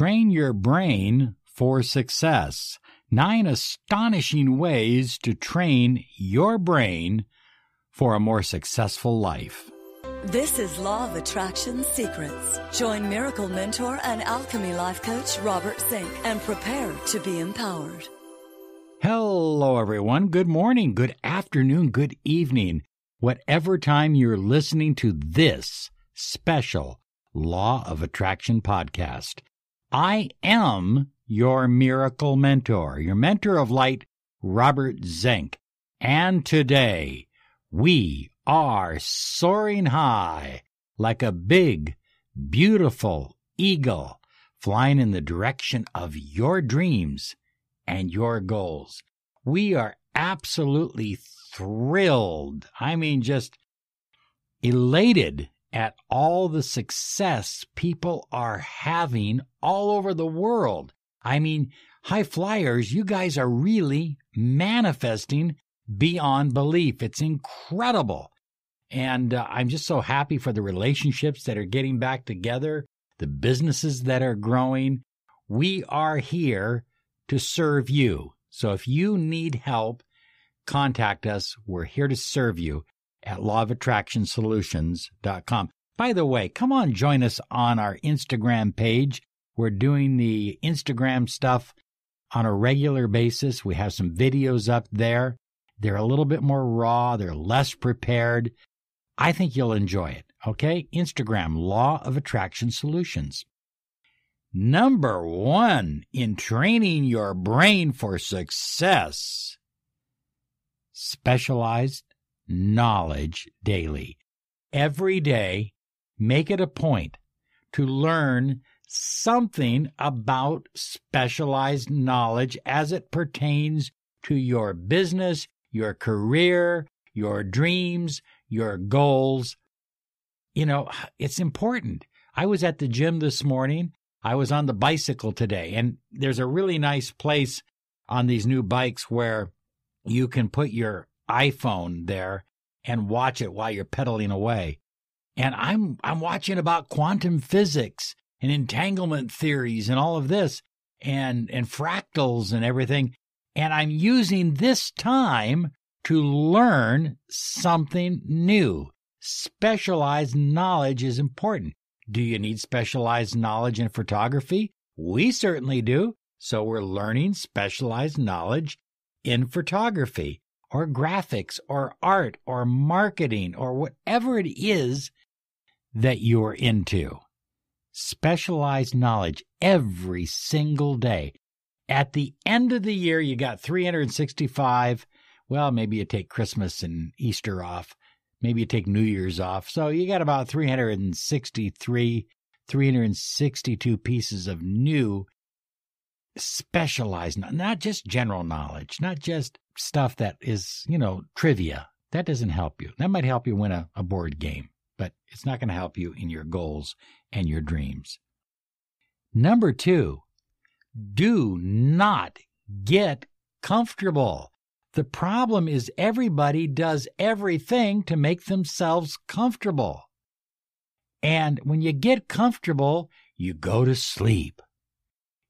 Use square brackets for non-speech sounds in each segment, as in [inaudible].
Train your brain for success. Nine astonishing ways to train your brain for a more successful life. This is Law of Attraction Secrets. Join Miracle Mentor and Alchemy Life Coach Robert Zink and prepare to be empowered. Hello, everyone. Good morning, good afternoon, good evening. Whatever time you're listening to this special Law of Attraction podcast, I am your miracle mentor, your mentor of light, Robert Zink. And today, we are soaring high like a big, beautiful eagle flying in the direction of your dreams and your goals. We are absolutely thrilled. I mean, just elated at all the success people are having all over the world. I mean, high flyers, you guys are really manifesting beyond belief. It's incredible. And uh, I'm just so happy for the relationships that are getting back together, the businesses that are growing. We are here to serve you. So if you need help, contact us. We're here to serve you at lawofattractionsolutions.com. By the way, come on, join us on our Instagram page. We're doing the Instagram stuff on a regular basis. We have some videos up there. They're a little bit more raw, they're less prepared. I think you'll enjoy it. Okay? Instagram, Law of Attraction Solutions. Number one in training your brain for success specialized knowledge daily. Every day, make it a point to learn something about specialized knowledge as it pertains to your business, your career, your dreams, your goals. You know, it's important. I was at the gym this morning. I was on the bicycle today, and there's a really nice place on these new bikes where you can put your iPhone there and watch it while you're pedaling away. And I'm I'm watching about quantum physics and entanglement theories and all of this and and fractals and everything and I'm using this time to learn something new. Specialized knowledge is important. Do you need specialized knowledge in photography? We certainly do. So we're learning specialized knowledge in photography or graphics or art or marketing or whatever it is that you're into. Specialized knowledge every single day. At the end of the year, you got 365. Well, maybe you take Christmas and Easter off. Maybe you take New Year's off. So you got about 363, 362 pieces of new specialized, not just general knowledge, not just stuff that is, you know, trivia. That doesn't help you. That might help you win a, a board game, but it's not going to help you in your goals and your dreams. Number two, do not get comfortable. The problem is everybody does everything to make themselves comfortable. And when you get comfortable, you go to sleep.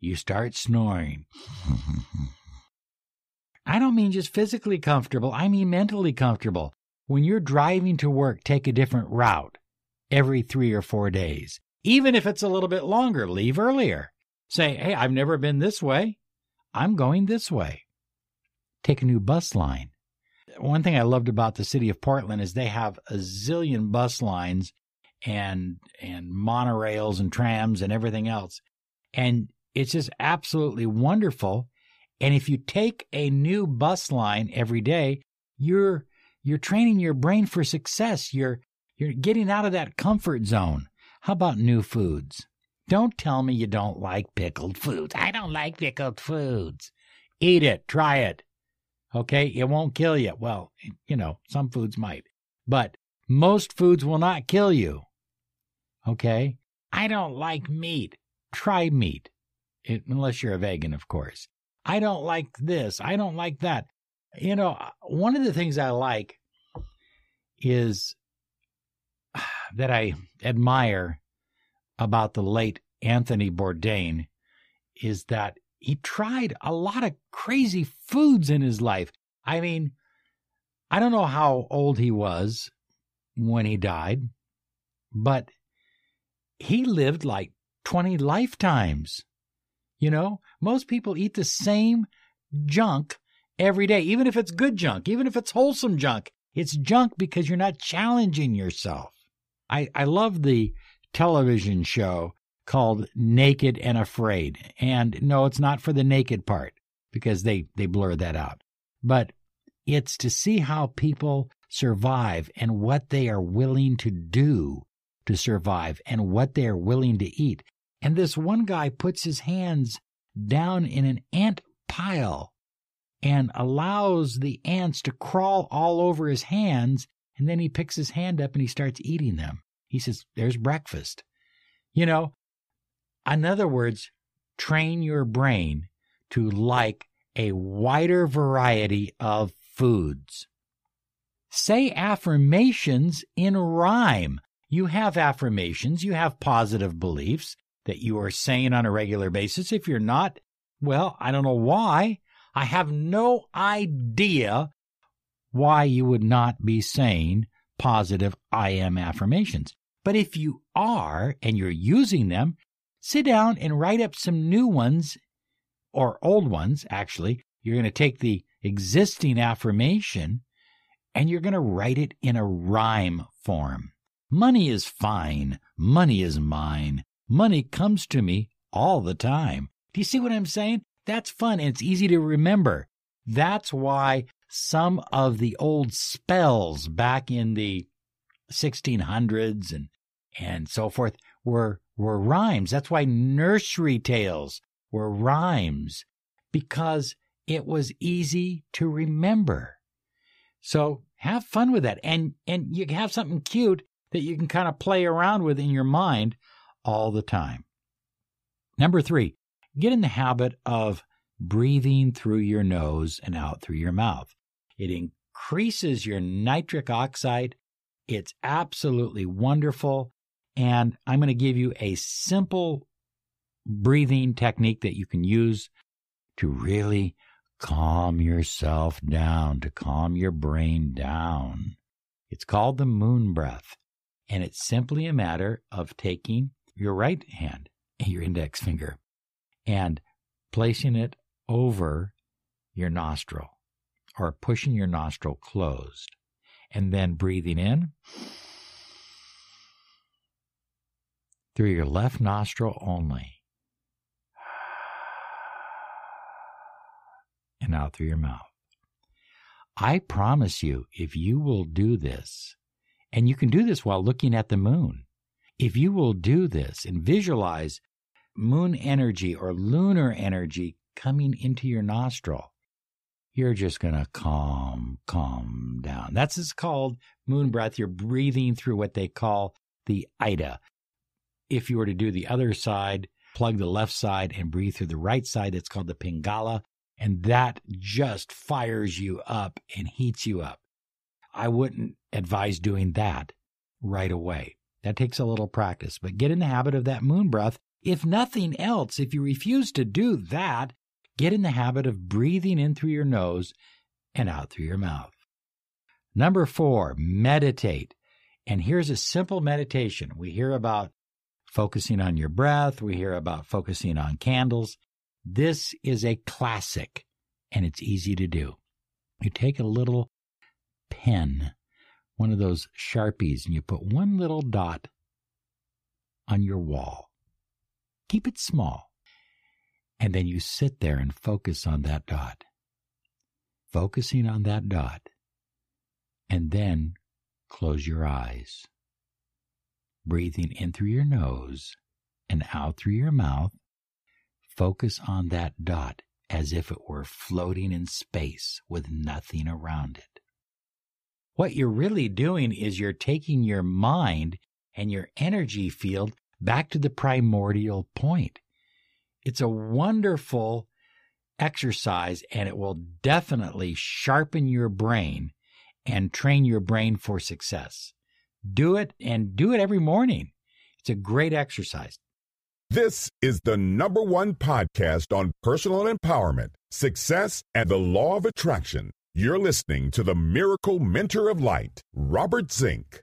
You start snoring. I don't mean just physically comfortable, I mean mentally comfortable. When you're driving to work, take a different route every three or four days. Even if it's a little bit longer, leave earlier. Say, hey, I've never been this way. I'm going this way. Take a new bus line. One thing I loved about the city of Portland is they have a zillion bus lines and and monorails and trams and everything else. And it's just absolutely wonderful. And if you take a new bus line every day, you're you're training your brain for success. You're you're getting out of that comfort zone. How about new foods? Don't tell me you don't like pickled foods. I don't like pickled foods. Eat it, try it. Okay, it won't kill you. Well, you know, some foods might, but most foods will not kill you. Okay, I don't like meat. Try meat, it, unless you're a vegan, of course. I don't like this. I don't like that. You know, uh, one of the things I like is [sighs] that I admire about the late Anthony Bourdain, is that he tried a lot of crazy foods in his life. I mean, I don't know how old he was when he died, but he lived like 20 lifetimes. You know, most people eat the same junk every day, even if it's good junk, even if it's wholesome junk. It's junk because you're not challenging yourself. I, I love the television show called Naked and Afraid. And no, it's not for the naked part because they, they blur that out. But it's to see how people survive and what they are willing to do to survive and what they are willing to eat. And this one guy puts his hands down in an ant pile and allows the ants to crawl all over his hands. And then he picks his hand up and he starts eating them. He says, There's breakfast. You know, in other words, train your brain to like a wider variety of foods. Say affirmations in rhyme. You have affirmations, you have positive beliefs that you are saying on a regular basis. If you're not, well, I don't know why. I have no idea why you would not be saying positive I am affirmations. But if you are and you're using them, sit down and write up some new ones or old ones, actually. You're going to take the existing affirmation and you're going to write it in a rhyme form. Money is fine. Money is mine. Money comes to me all the time. Do you see what I'm saying? That's fun and it's easy to remember. That's why some of the old spells back in the 1600s and and so forth were were rhymes. That's why nursery tales were rhymes because it was easy to remember. So have fun with that and and you have something cute that you can kind of play around with in your mind all the time. Number 3, get in the habit of breathing through your nose and out through your mouth. It increases your nitric oxide. It's absolutely wonderful. And I'm going to give you a simple breathing technique that you can use to really calm yourself down, to calm your brain down. It's called the moon breath. And it's simply a matter of taking your right hand, your index finger, and placing it over your nostril or pushing your nostril closed and then breathing in through your left nostril only and out through your mouth. I promise you, if you will do this, and you can do this while looking at the moon, if you will do this and visualize moon energy or lunar energy coming into your nostril, you're just going to calm, calm down. That's it's called moon breath. You're breathing through what they call the Ida. If you were to do the other side, plug the left side and breathe through the right side, it's called the Pingala. And that just fires you up and heats you up. I wouldn't advise doing that right away. That takes a little practice, but get in the habit of that moon breath. If nothing else, if you refuse to do that, Get in the habit of breathing in through your nose and out through your mouth. Number four, meditate. And here's a simple meditation. We hear about focusing on your breath, we hear about focusing on candles. This is a classic, and it's easy to do. You take a little pen, one of those Sharpies, and you put one little dot on your wall. Keep it small. And then you sit there and focus on that dot, focusing on that dot, and then close your eyes, breathing in through your nose and out through your mouth. Focus on that dot as if it were floating in space with nothing around it. What you're really doing is you're taking your mind and your energy field back to the primordial point. It's a wonderful exercise and it will definitely sharpen your brain and train your brain for success. Do it and do it every morning. It's a great exercise. This is the number one podcast on personal empowerment, success, and the law of attraction. You're listening to the Miracle Mentor of Light, Robert Zink.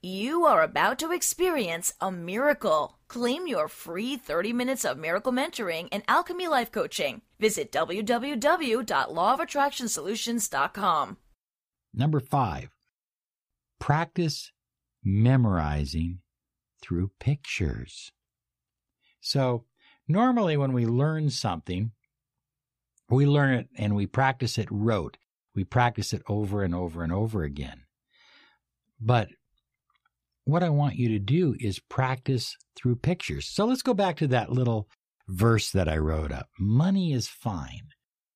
You are about to experience a miracle. Claim your free 30 minutes of miracle mentoring and alchemy life coaching. Visit www.lawofattractionsolutions.com. Number five, practice memorizing through pictures. So, normally when we learn something, we learn it and we practice it rote. We practice it over and over and over again. But what I want you to do is practice through pictures. So let's go back to that little verse that I wrote up. Money is fine.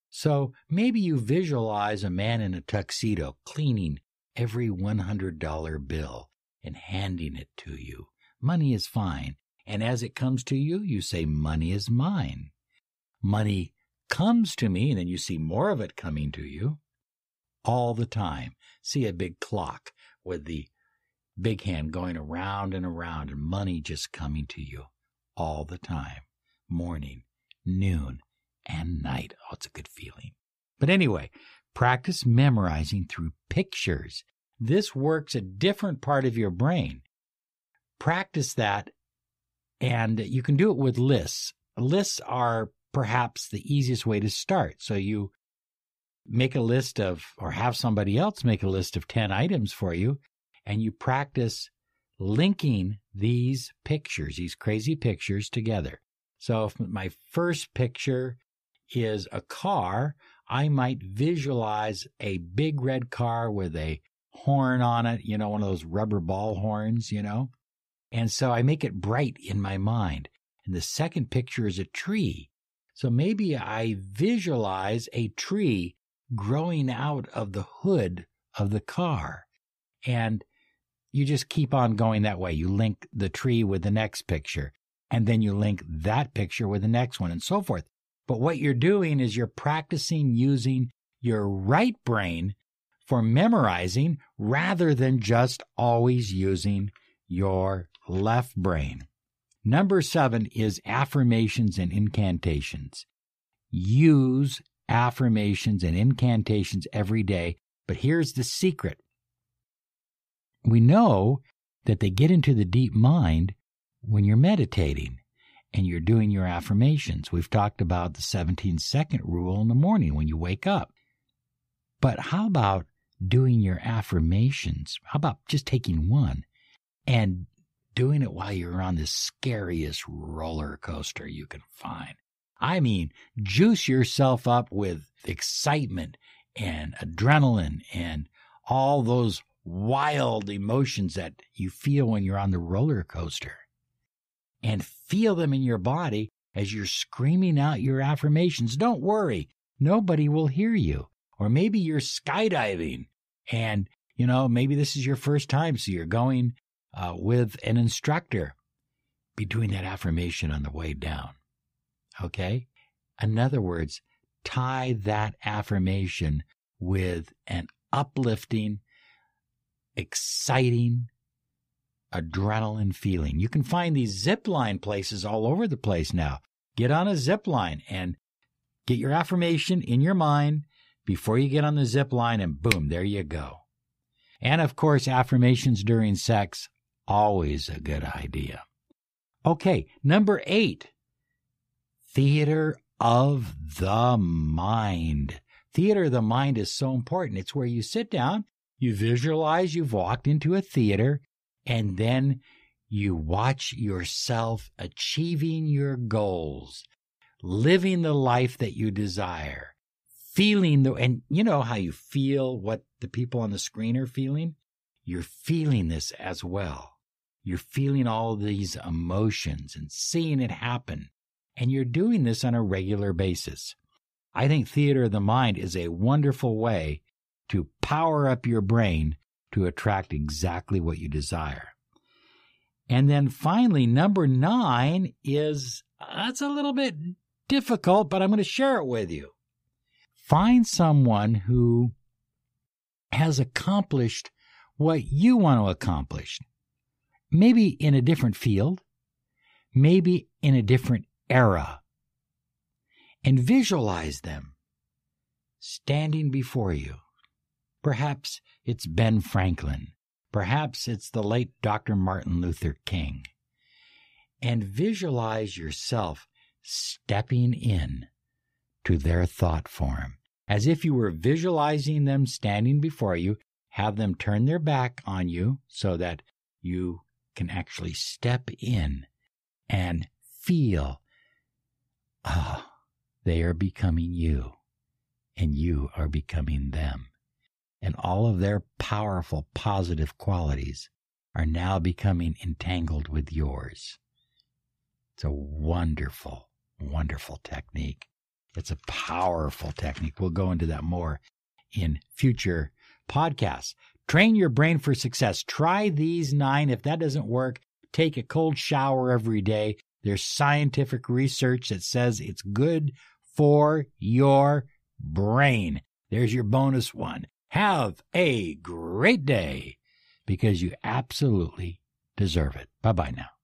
So maybe you visualize a man in a tuxedo cleaning every $100 bill and handing it to you. Money is fine. And as it comes to you, you say, Money is mine. Money comes to me, and then you see more of it coming to you all the time. See a big clock with the big hand going around and around, and money just coming to you all the time morning, noon, and night. Oh, it's a good feeling. But anyway, practice memorizing through pictures. This works a different part of your brain. Practice that and you can do it with lists. Lists are perhaps the easiest way to start. So you make a list of, or have somebody else make a list of 10 items for you, and you practice linking these pictures, these crazy pictures together. So if my first picture is a car, I might visualize a big red car with a horn on it, you know, one of those rubber ball horns, you know. And so I make it bright in my mind. And the second picture is a tree. So maybe I visualize a tree growing out of the hood of the car. And you just keep on going that way. You link the tree with the next picture, and then you link that picture with the next one, and so forth. But what you're doing is you're practicing using your right brain for memorizing rather than just always using your left brain. Number seven is affirmations and incantations. Use affirmations and incantations every day, but here's the secret. We know that they get into the deep mind when you're meditating and you're doing your affirmations. We've talked about the 17 second rule in the morning when you wake up. But how about doing your affirmations? How about just taking one and doing it while you're on the scariest roller coaster you can find. I mean, juice yourself up with excitement and adrenaline and all those wild emotions that you feel when you're on the roller coaster. And feel them in your body as you're screaming out your affirmations. Don't worry, nobody will hear you. Or maybe you're skydiving and, you know, maybe this is your first time, so you're going uh, with an instructor, be doing that affirmation on the way down. Okay? In other words, tie that affirmation with an uplifting, exciting, adrenaline feeling. You can find these zip line places all over the place now. Get on a zip line and get your affirmation in your mind before you get on the zip line, and boom, there you go. And of course, affirmations during sex always a good idea. Okay, number eight, theater of the mind. Theater of the mind is so important. It's where you sit down, you visualize you've walked into a theater, and then you watch yourself achieving your goals, living the life that you desire, feeling the, and you know how you feel what the people on the screen are feeling? You're feeling this as well. You're feeling all these emotions and seeing it happen. And you're doing this on a regular basis. I think theater of the mind is a wonderful way to power up your brain to attract exactly what you desire. And then finally, number nine is uh, that's a little bit difficult, but I'm going to share it with you. Find someone who has accomplished what you want to accomplish maybe in a different field, maybe in a different era, and visualize them standing before you. Perhaps it's Ben Franklin. Perhaps it's the late Dr. Martin Luther King. And visualize yourself stepping in to their thought form as if you were visualizing them standing before you. Have them turn their back on you so that you can actually step in and feel, ah, they are becoming you and you are becoming them. And all of their powerful positive qualities are now becoming entangled with yours. It's a wonderful, wonderful technique. It's a powerful technique. We'll go into that more in future podcasts. Train your brain for success. Try these nine. If that doesn't work, take a cold shower every day. There's scientific research that says it's good for your brain. There's your bonus one. Have a great day because you absolutely deserve it. Bye bye now.